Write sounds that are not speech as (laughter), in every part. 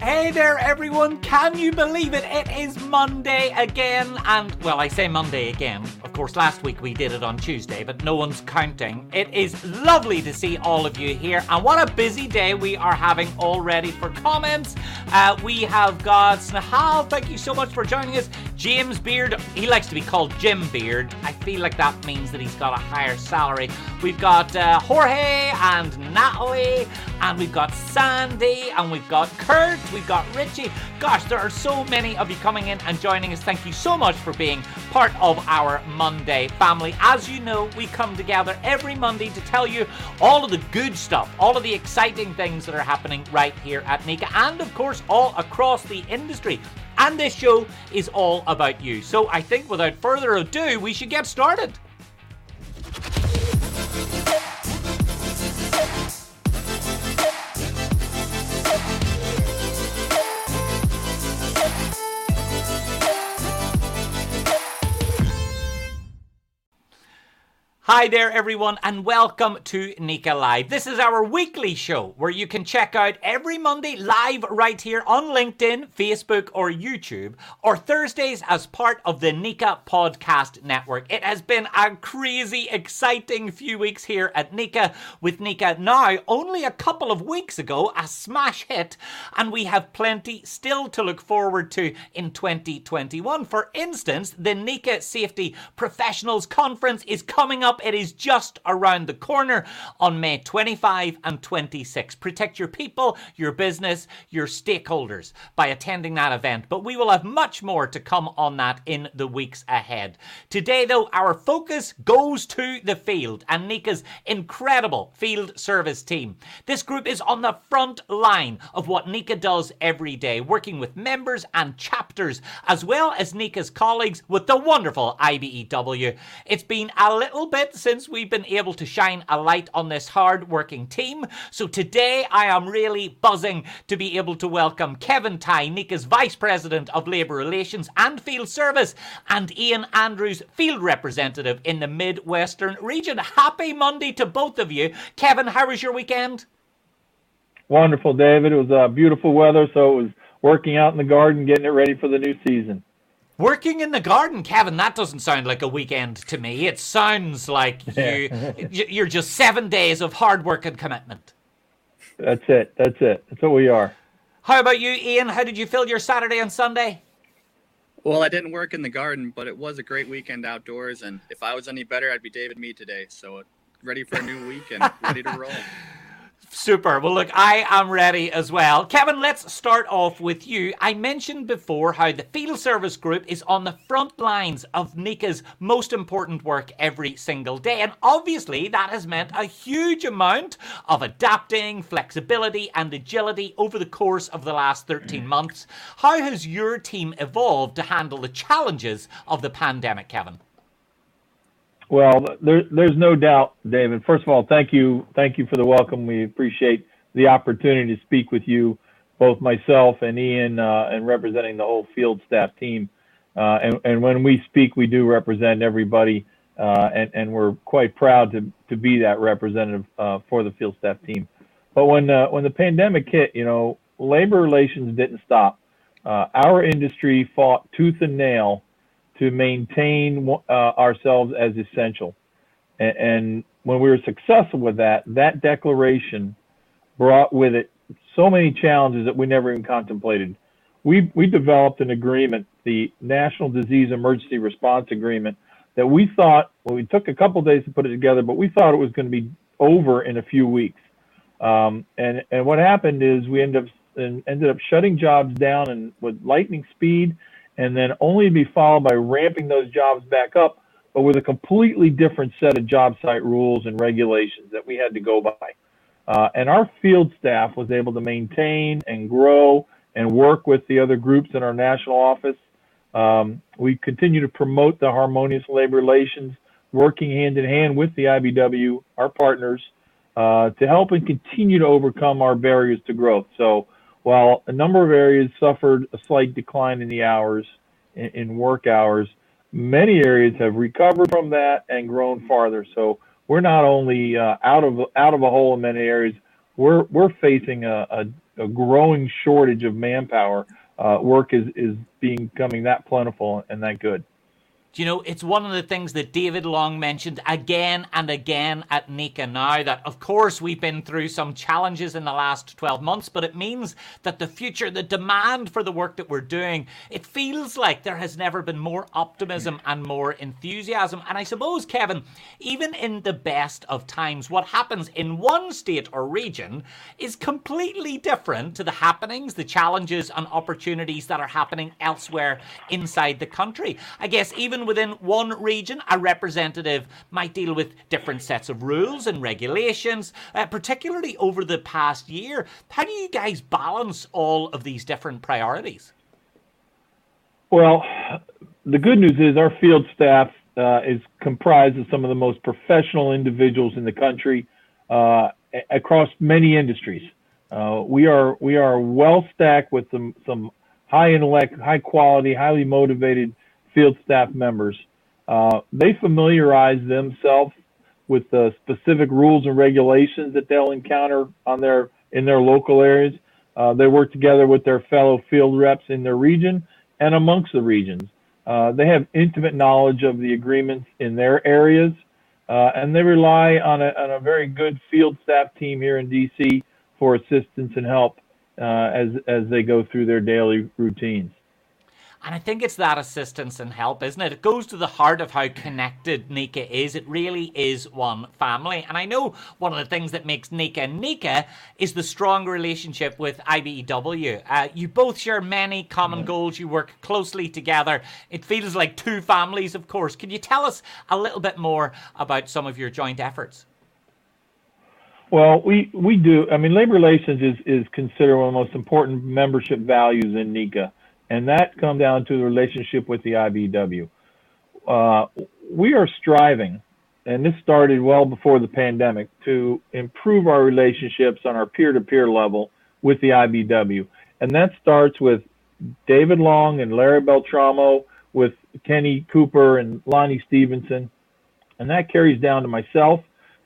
Hey there, everyone! Can you believe it? It is Monday again, and well, I say Monday again. Of course, last week we did it on Tuesday, but no one's counting. It is lovely to see all of you here, and what a busy day we are having already for comments. Uh, we have got Snahal, thank you so much for joining us. James Beard, he likes to be called Jim Beard. I feel like that means that he's got a higher salary. We've got uh, Jorge and Natalie, and we've got Sandy, and we've got Kurt. We've got Richie. Gosh, there are so many of you coming in and joining us. Thank you so much for being part of our Monday family. As you know, we come together every Monday to tell you all of the good stuff, all of the exciting things that are happening right here at NECA, and of course, all across the industry. And this show is all about you. So I think without further ado, we should get started. Hi there, everyone, and welcome to NECA Live. This is our weekly show where you can check out every Monday live right here on LinkedIn, Facebook, or YouTube, or Thursdays as part of the NECA Podcast Network. It has been a crazy, exciting few weeks here at NECA, with NECA now only a couple of weeks ago, a smash hit, and we have plenty still to look forward to in 2021. For instance, the NECA Safety Professionals Conference is coming up it is just around the corner on May 25 and 26. Protect your people, your business, your stakeholders by attending that event. But we will have much more to come on that in the weeks ahead. Today, though, our focus goes to the field and NECA's incredible field service team. This group is on the front line of what NECA does every day, working with members and chapters, as well as NECA's colleagues with the wonderful IBEW. It's been a little bit since we've been able to shine a light on this hard working team. So today I am really buzzing to be able to welcome Kevin Tighe, NECA's Vice President of Labour Relations and Field Service, and Ian Andrews, Field Representative in the Midwestern region. Happy Monday to both of you. Kevin, how was your weekend? Wonderful, David. It was uh, beautiful weather, so it was working out in the garden, getting it ready for the new season. Working in the garden, Kevin, that doesn't sound like a weekend to me. It sounds like you you're just 7 days of hard work and commitment. That's it. That's it. That's what we are. How about you, Ian? How did you fill your Saturday and Sunday? Well, I didn't work in the garden, but it was a great weekend outdoors and if I was any better, I'd be David Mee today. So uh, ready for a new week and ready to roll. (laughs) Super. Well, look, I am ready as well. Kevin, let's start off with you. I mentioned before how the Field Service Group is on the front lines of NECA's most important work every single day. And obviously, that has meant a huge amount of adapting, flexibility, and agility over the course of the last 13 months. How has your team evolved to handle the challenges of the pandemic, Kevin? Well, there, there's no doubt, David. First of all, thank you, thank you for the welcome. We appreciate the opportunity to speak with you, both myself and Ian, uh, and representing the whole field staff team. Uh, and, and when we speak, we do represent everybody, uh, and, and we're quite proud to, to be that representative uh, for the field staff team. But when uh, when the pandemic hit, you know, labor relations didn't stop. Uh, our industry fought tooth and nail to maintain uh, ourselves as essential. And, and when we were successful with that, that declaration brought with it so many challenges that we never even contemplated. We, we developed an agreement, the National Disease Emergency Response Agreement, that we thought, well, we took a couple days to put it together, but we thought it was going to be over in a few weeks. Um, and, and what happened is we ended up, ended up shutting jobs down and with lightning speed and then only to be followed by ramping those jobs back up, but with a completely different set of job site rules and regulations that we had to go by. Uh, and our field staff was able to maintain and grow and work with the other groups in our national office. Um, we continue to promote the harmonious labor relations, working hand in hand with the IBW, our partners, uh, to help and continue to overcome our barriers to growth. So while a number of areas suffered a slight decline in the hours, in, work hours, many areas have recovered from that and grown farther. So we're not only uh, out of out of a hole in many areas, we're we're facing a, a, a growing shortage of manpower, uh, work is is becoming that plentiful and that good you know, it's one of the things that David Long mentioned again and again at NECA now that, of course, we've been through some challenges in the last 12 months, but it means that the future, the demand for the work that we're doing, it feels like there has never been more optimism and more enthusiasm. And I suppose, Kevin, even in the best of times, what happens in one state or region is completely different to the happenings, the challenges, and opportunities that are happening elsewhere inside the country. I guess even even within one region, a representative might deal with different sets of rules and regulations, uh, particularly over the past year. How do you guys balance all of these different priorities? Well, the good news is our field staff uh, is comprised of some of the most professional individuals in the country uh, across many industries. Uh, we are we are well stacked with some some high intellect, high quality, highly motivated field staff members. Uh, they familiarize themselves with the specific rules and regulations that they'll encounter on their in their local areas. Uh, they work together with their fellow field reps in their region and amongst the regions. Uh, they have intimate knowledge of the agreements in their areas, uh, and they rely on a, on a, very good field staff team here in DC for assistance and help uh, as as they go through their daily routines. And I think it's that assistance and help, isn't it? It goes to the heart of how connected NECA is. It really is one family. And I know one of the things that makes NECA NECA is the strong relationship with IBEW. Uh, you both share many common goals. You work closely together. It feels like two families, of course. Can you tell us a little bit more about some of your joint efforts? Well, we, we do. I mean, labor relations is, is considered one of the most important membership values in NECA and that come down to the relationship with the IBW. Uh, we are striving, and this started well before the pandemic, to improve our relationships on our peer-to-peer level with the IBW, and that starts with David Long and Larry Beltramo, with Kenny Cooper and Lonnie Stephenson, and that carries down to myself,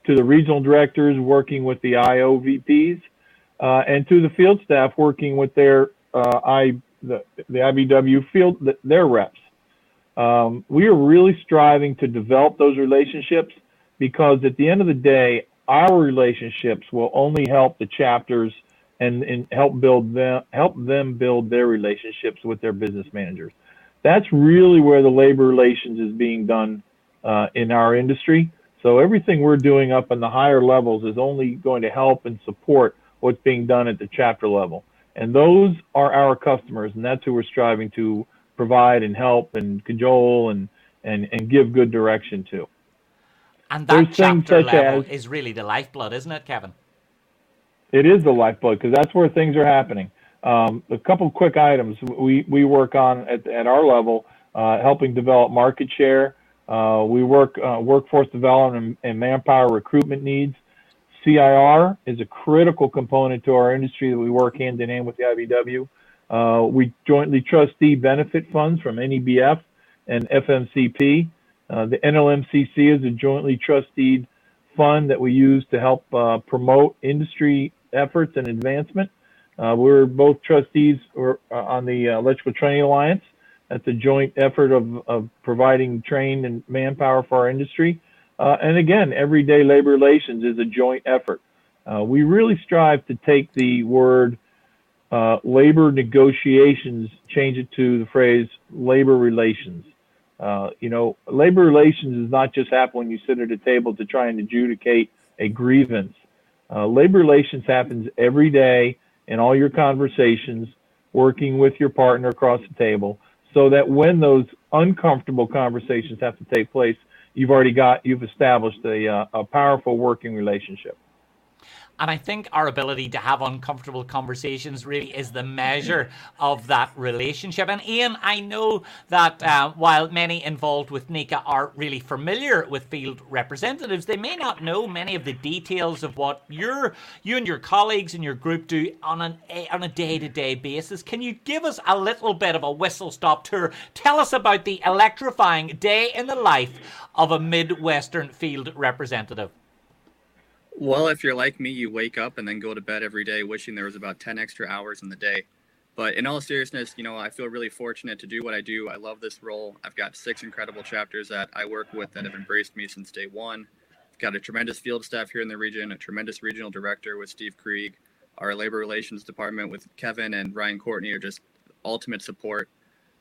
to the regional directors working with the IOVPs, uh, and to the field staff working with their uh, I the, the IBEW field their reps. Um, we are really striving to develop those relationships because at the end of the day, our relationships will only help the chapters and, and help build them help them build their relationships with their business managers. That's really where the labor relations is being done uh, in our industry. So everything we're doing up in the higher levels is only going to help and support what's being done at the chapter level. And those are our customers, and that's who we're striving to provide and help and cajole and, and, and give good direction to. And that There's chapter level as, is really the lifeblood, isn't it, Kevin? It is the lifeblood because that's where things are happening. Um, a couple quick items we, we work on at, at our level, uh, helping develop market share. Uh, we work uh, workforce development and, and manpower recruitment needs. CIR is a critical component to our industry that we work hand in hand with the IBEW. Uh, we jointly trustee benefit funds from NEBF and FMCP. Uh, the NLMCC is a jointly trusteed fund that we use to help uh, promote industry efforts and advancement. Uh, we're both trustees uh, on the Electrical Training Alliance. That's a joint effort of, of providing trained and manpower for our industry. Uh, and again, everyday labor relations is a joint effort. Uh, we really strive to take the word uh, labor negotiations, change it to the phrase labor relations. Uh, you know, labor relations is not just happen when you sit at a table to try and adjudicate a grievance. Uh, labor relations happens every day in all your conversations, working with your partner across the table, so that when those uncomfortable conversations have to take place, you've already got you've established a, uh, a powerful working relationship. And I think our ability to have uncomfortable conversations really is the measure (laughs) of that relationship. And Ian, I know that uh, while many involved with NECA are really familiar with field representatives, they may not know many of the details of what your you and your colleagues in your group do on an on a day to day basis. Can you give us a little bit of a whistle stop tour? Tell us about the electrifying day in the life of a Midwestern field representative. Well, if you're like me, you wake up and then go to bed every day wishing there was about 10 extra hours in the day. But in all seriousness, you know, I feel really fortunate to do what I do. I love this role. I've got six incredible chapters that I work with that have embraced me since day one. I've got a tremendous field staff here in the region, a tremendous regional director with Steve Krieg. Our labor relations department with Kevin and Ryan Courtney are just ultimate support.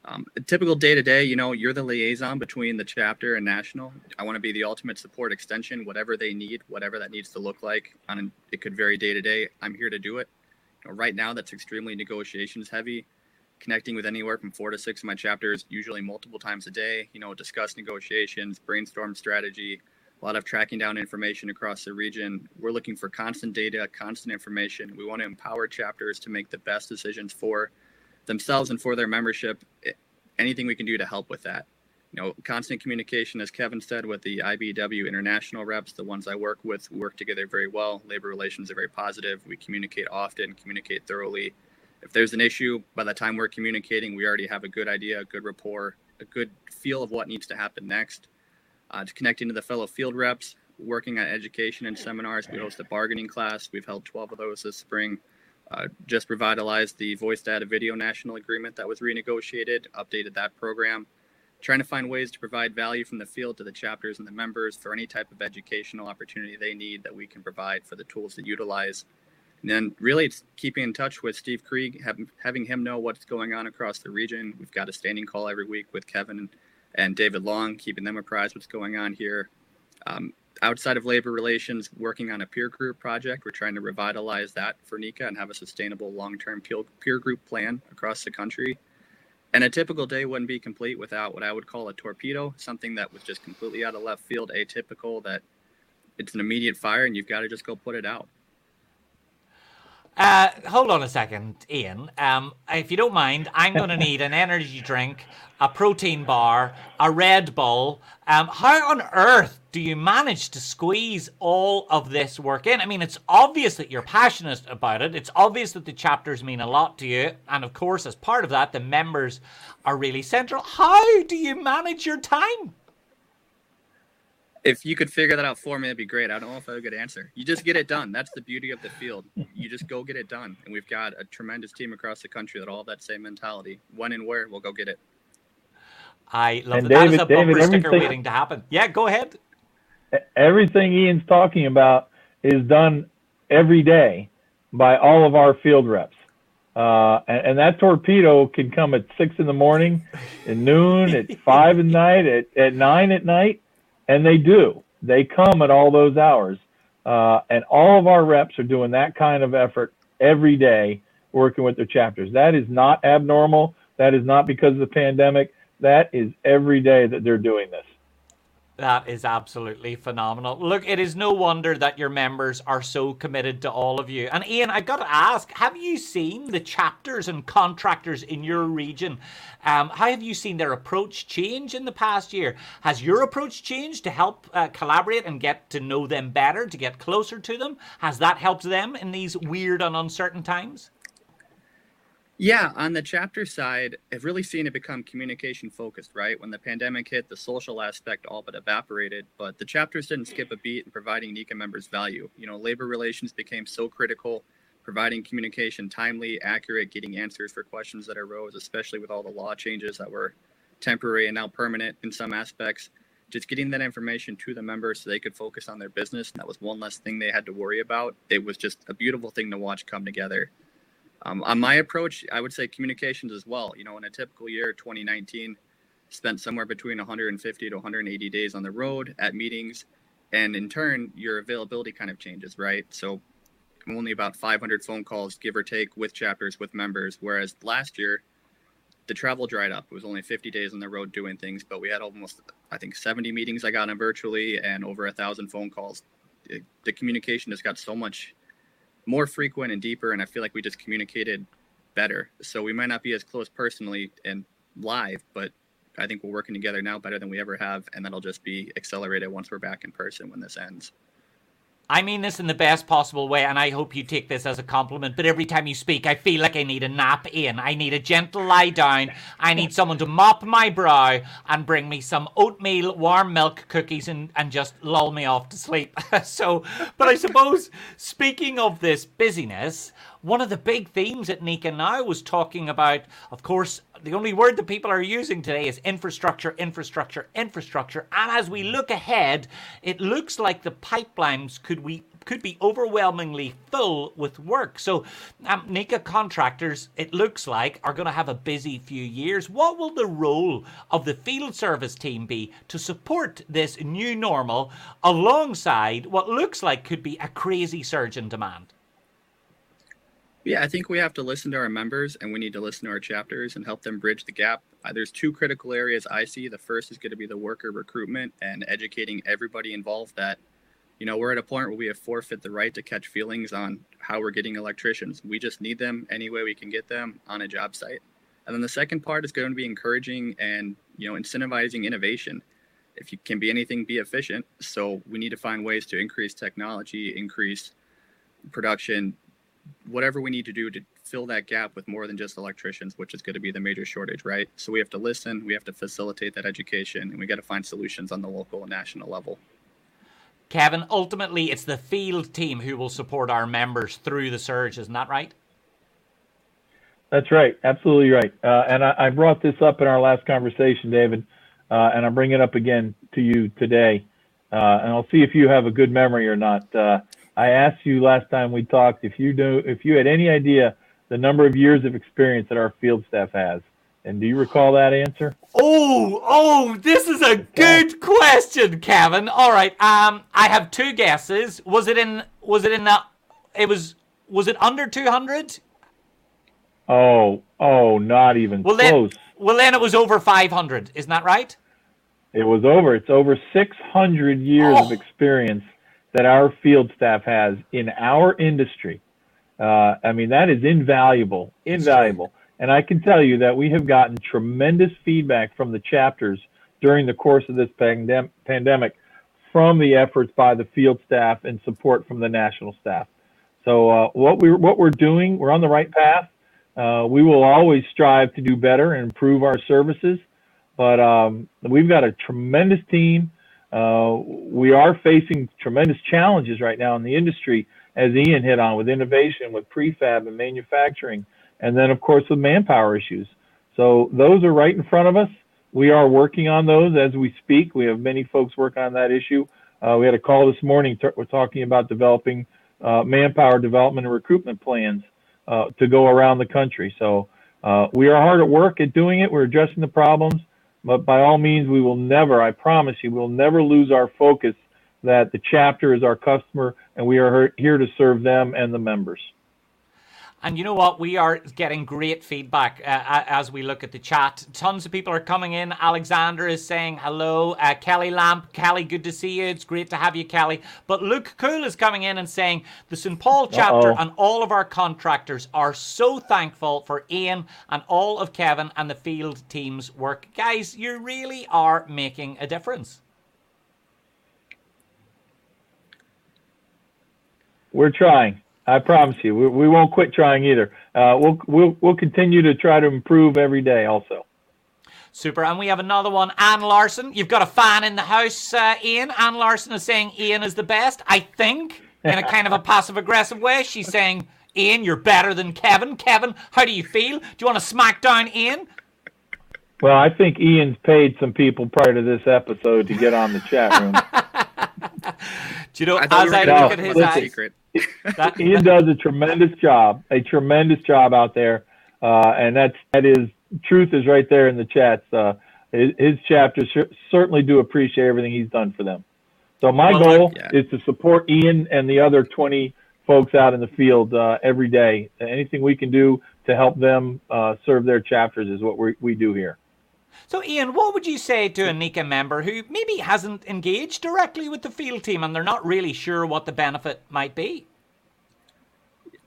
Um, a typical day to day, you know, you're the liaison between the chapter and national. I want to be the ultimate support extension, whatever they need, whatever that needs to look like. On it could vary day to day. I'm here to do it. You know, right now, that's extremely negotiations heavy. Connecting with anywhere from four to six of my chapters, usually multiple times a day. You know, discuss negotiations, brainstorm strategy, a lot of tracking down information across the region. We're looking for constant data, constant information. We want to empower chapters to make the best decisions for themselves and for their membership. Anything we can do to help with that. You know, constant communication, as Kevin said, with the IBW international reps, the ones I work with, work together very well. Labor relations are very positive. We communicate often, communicate thoroughly. If there's an issue, by the time we're communicating, we already have a good idea, a good rapport, a good feel of what needs to happen next. Uh, connecting to the fellow field reps, working on education and seminars. We host a bargaining class. We've held 12 of those this spring. Uh, just revitalized the voice data video national agreement that was renegotiated, updated that program, trying to find ways to provide value from the field to the chapters and the members for any type of educational opportunity they need that we can provide for the tools to utilize. And then really it's keeping in touch with Steve Krieg, have, having him know what's going on across the region. We've got a standing call every week with Kevin and David Long, keeping them apprised what's going on here. Um, outside of labor relations, working on a peer group project. We're trying to revitalize that for NECA and have a sustainable long term peer group plan across the country. And a typical day wouldn't be complete without what I would call a torpedo, something that was just completely out of left field, atypical, that it's an immediate fire and you've got to just go put it out. Uh, hold on a second, Ian. Um, if you don't mind, I'm going to need an energy drink, a protein bar, a Red Bull. Um, how on earth do you manage to squeeze all of this work in? I mean, it's obvious that you're passionate about it. It's obvious that the chapters mean a lot to you. And of course, as part of that, the members are really central. How do you manage your time? If you could figure that out for me, that'd be great. I don't know if I have a good answer. You just get it done. That's the beauty of the field. You just go get it done. And we've got a tremendous team across the country that all have that same mentality. When and where, we'll go get it. I love and that. David, that is a David, bumper sticker waiting to happen. Yeah, go ahead. Everything Ian's talking about is done every day by all of our field reps. Uh, and, and, that torpedo can come at six in the morning, at noon, at (laughs) five at night, at, at nine at night and they do. They come at all those hours. Uh, and all of our reps are doing that kind of effort every day working with their chapters. That is not abnormal. That is not because of the pandemic. That is every day that they're doing this. That is absolutely phenomenal. Look, it is no wonder that your members are so committed to all of you. And Ian, I've got to ask, have you seen the chapters and contractors in your region? Um, how have you seen their approach change in the past year? Has your approach changed to help uh, collaborate and get to know them better, to get closer to them? Has that helped them in these weird and uncertain times? Yeah, on the chapter side, I've really seen it become communication focused, right? When the pandemic hit, the social aspect all but evaporated, but the chapters didn't skip a beat in providing NECA members value. You know, labor relations became so critical, providing communication timely, accurate, getting answers for questions that arose, especially with all the law changes that were temporary and now permanent in some aspects. Just getting that information to the members so they could focus on their business. That was one less thing they had to worry about. It was just a beautiful thing to watch come together. Um, on my approach, I would say communications as well. You know, in a typical year, 2019, spent somewhere between 150 to 180 days on the road at meetings, and in turn, your availability kind of changes, right? So, only about 500 phone calls, give or take, with chapters with members. Whereas last year, the travel dried up. It was only 50 days on the road doing things, but we had almost, I think, 70 meetings I got in virtually and over a thousand phone calls. the communication just got so much more frequent and deeper and i feel like we just communicated better. So we might not be as close personally and live but i think we're working together now better than we ever have and that'll just be accelerated once we're back in person when this ends I mean this in the best possible way, and I hope you take this as a compliment. But every time you speak, I feel like I need a nap in. I need a gentle lie down. I need someone to mop my brow and bring me some oatmeal, warm milk cookies, and, and just lull me off to sleep. (laughs) so, but I suppose, speaking of this busyness, one of the big themes at NECA now was talking about, of course, the only word that people are using today is infrastructure, infrastructure, infrastructure. And as we look ahead, it looks like the pipelines could we could be overwhelmingly full with work. So, um, NECA contractors, it looks like, are going to have a busy few years. What will the role of the field service team be to support this new normal alongside what looks like could be a crazy surge in demand? Yeah, I think we have to listen to our members and we need to listen to our chapters and help them bridge the gap. Uh, there's two critical areas I see. The first is going to be the worker recruitment and educating everybody involved that, you know, we're at a point where we have forfeit the right to catch feelings on how we're getting electricians. We just need them any way we can get them on a job site. And then the second part is going to be encouraging and, you know, incentivizing innovation. If you can be anything, be efficient. So we need to find ways to increase technology, increase production, whatever we need to do to fill that gap with more than just electricians, which is going to be the major shortage, right? So we have to listen, we have to facilitate that education, and we got to find solutions on the local and national level. Kevin, ultimately, it's the field team who will support our members through the surge, isn't that right? That's right, absolutely right. Uh, and I, I, brought this up in our last conversation, David, uh, and I'm bringing it up again to you today. Uh, and I'll see if you have a good memory or not. I asked you last time we talked if you do if you had any idea the number of years of experience that our field staff has. And do you recall that answer? Oh, oh, this is a good question, Kevin. All right. Um I have two guesses. Was it in was it in the it was was it under 200? Oh, oh, not even well, close. Then, well, then it was over 500. Isn't that right? It was over. It's over 600 years oh. of experience that our field staff has in our industry. Uh, I mean, that is invaluable, invaluable. And I can tell you that we have gotten tremendous feedback from the chapters during the course of this pandem- pandemic from the efforts by the field staff and support from the national staff. So uh, what we what we're doing, we're on the right path. Uh, we will always strive to do better and improve our services, but um, we've got a tremendous team. Uh, we are facing tremendous challenges right now in the industry, as Ian hit on, with innovation, with prefab and manufacturing, and then, of course, with manpower issues. So those are right in front of us. We are working on those as we speak. We have many folks working on that issue. Uh, we had a call this morning. T- we're talking about developing uh, manpower development and recruitment plans uh, to go around the country. So uh, we are hard at work at doing it. We're addressing the problems. But by all means, we will never, I promise you, we'll never lose our focus that the chapter is our customer and we are here to serve them and the members. And you know what? We are getting great feedback uh, as we look at the chat. Tons of people are coming in. Alexander is saying hello. Uh, Kelly Lamp, Kelly, good to see you. It's great to have you, Kelly. But Luke Cool is coming in and saying the St. Paul chapter Uh-oh. and all of our contractors are so thankful for Ian and all of Kevin and the field team's work. Guys, you really are making a difference. We're trying. I promise you, we, we won't quit trying either. Uh, we'll we'll we'll continue to try to improve every day. Also. Super. And we have another one, Ann Larson. You've got a fan in the house, uh, Ian. Ann Larson is saying Ian is the best. I think, in a kind of a passive aggressive way, she's saying, Ian, you're better than Kevin. Kevin, how do you feel? Do you want to smack down Ian? Well, I think Ian's paid some people prior to this episode to get on the chat room. (laughs) do you know, I as I look at his eyes, secret. Ian does a tremendous job, a tremendous job out there, uh, and that's that is truth is right there in the chats. Uh, his, his chapters certainly do appreciate everything he's done for them. So my well, goal yeah. is to support Ian and the other 20 folks out in the field uh, every day. Anything we can do to help them uh, serve their chapters is what we we do here. So, Ian, what would you say to a NECA member who maybe hasn't engaged directly with the field team and they're not really sure what the benefit might be?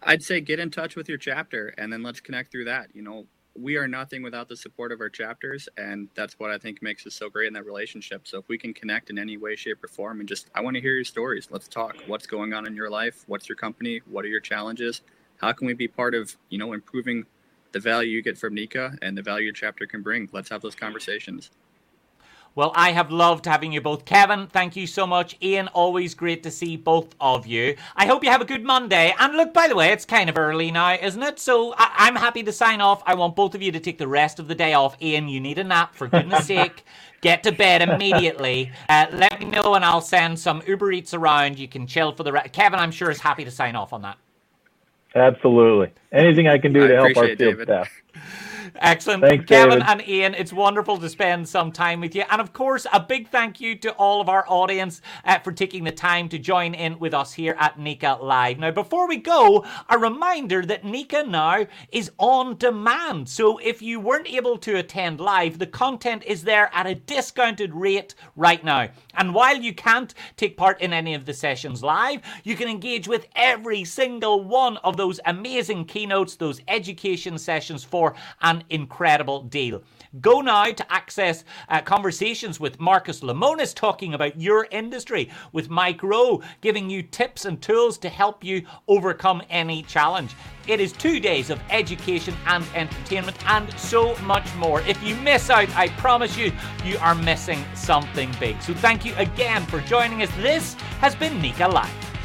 I'd say get in touch with your chapter and then let's connect through that. You know, we are nothing without the support of our chapters, and that's what I think makes us so great in that relationship. So if we can connect in any way, shape, or form, and just I want to hear your stories. Let's talk. What's going on in your life? What's your company? What are your challenges? How can we be part of you know improving the value you get from NECA and the value your chapter can bring? Let's have those conversations. Well, I have loved having you both. Kevin, thank you so much. Ian, always great to see both of you. I hope you have a good Monday. And look, by the way, it's kind of early now, isn't it? So I- am happy to sign off. I want both of you to take the rest of the day off. Ian, you need a nap, for goodness (laughs) sake. Get to bed immediately. Uh, let me know and I'll send some Uber Eats around. You can chill for the rest. Kevin, I'm sure, is happy to sign off on that. Absolutely. Anything I can do I to help our field staff. (laughs) Excellent. Thanks, Kevin David. and Ian, it's wonderful to spend some time with you. And of course, a big thank you to all of our audience uh, for taking the time to join in with us here at NECA Live. Now, before we go, a reminder that NECA now is on demand. So if you weren't able to attend live, the content is there at a discounted rate right now. And while you can't take part in any of the sessions live, you can engage with every single one of those amazing keynotes, those education sessions for an incredible deal. Go now to access uh, conversations with Marcus Lemonis talking about your industry, with Mike Rowe giving you tips and tools to help you overcome any challenge. It is two days of education and entertainment and so much more. If you miss out, I promise you, you are missing something big. So thank you again for joining us. This has been NECA Live.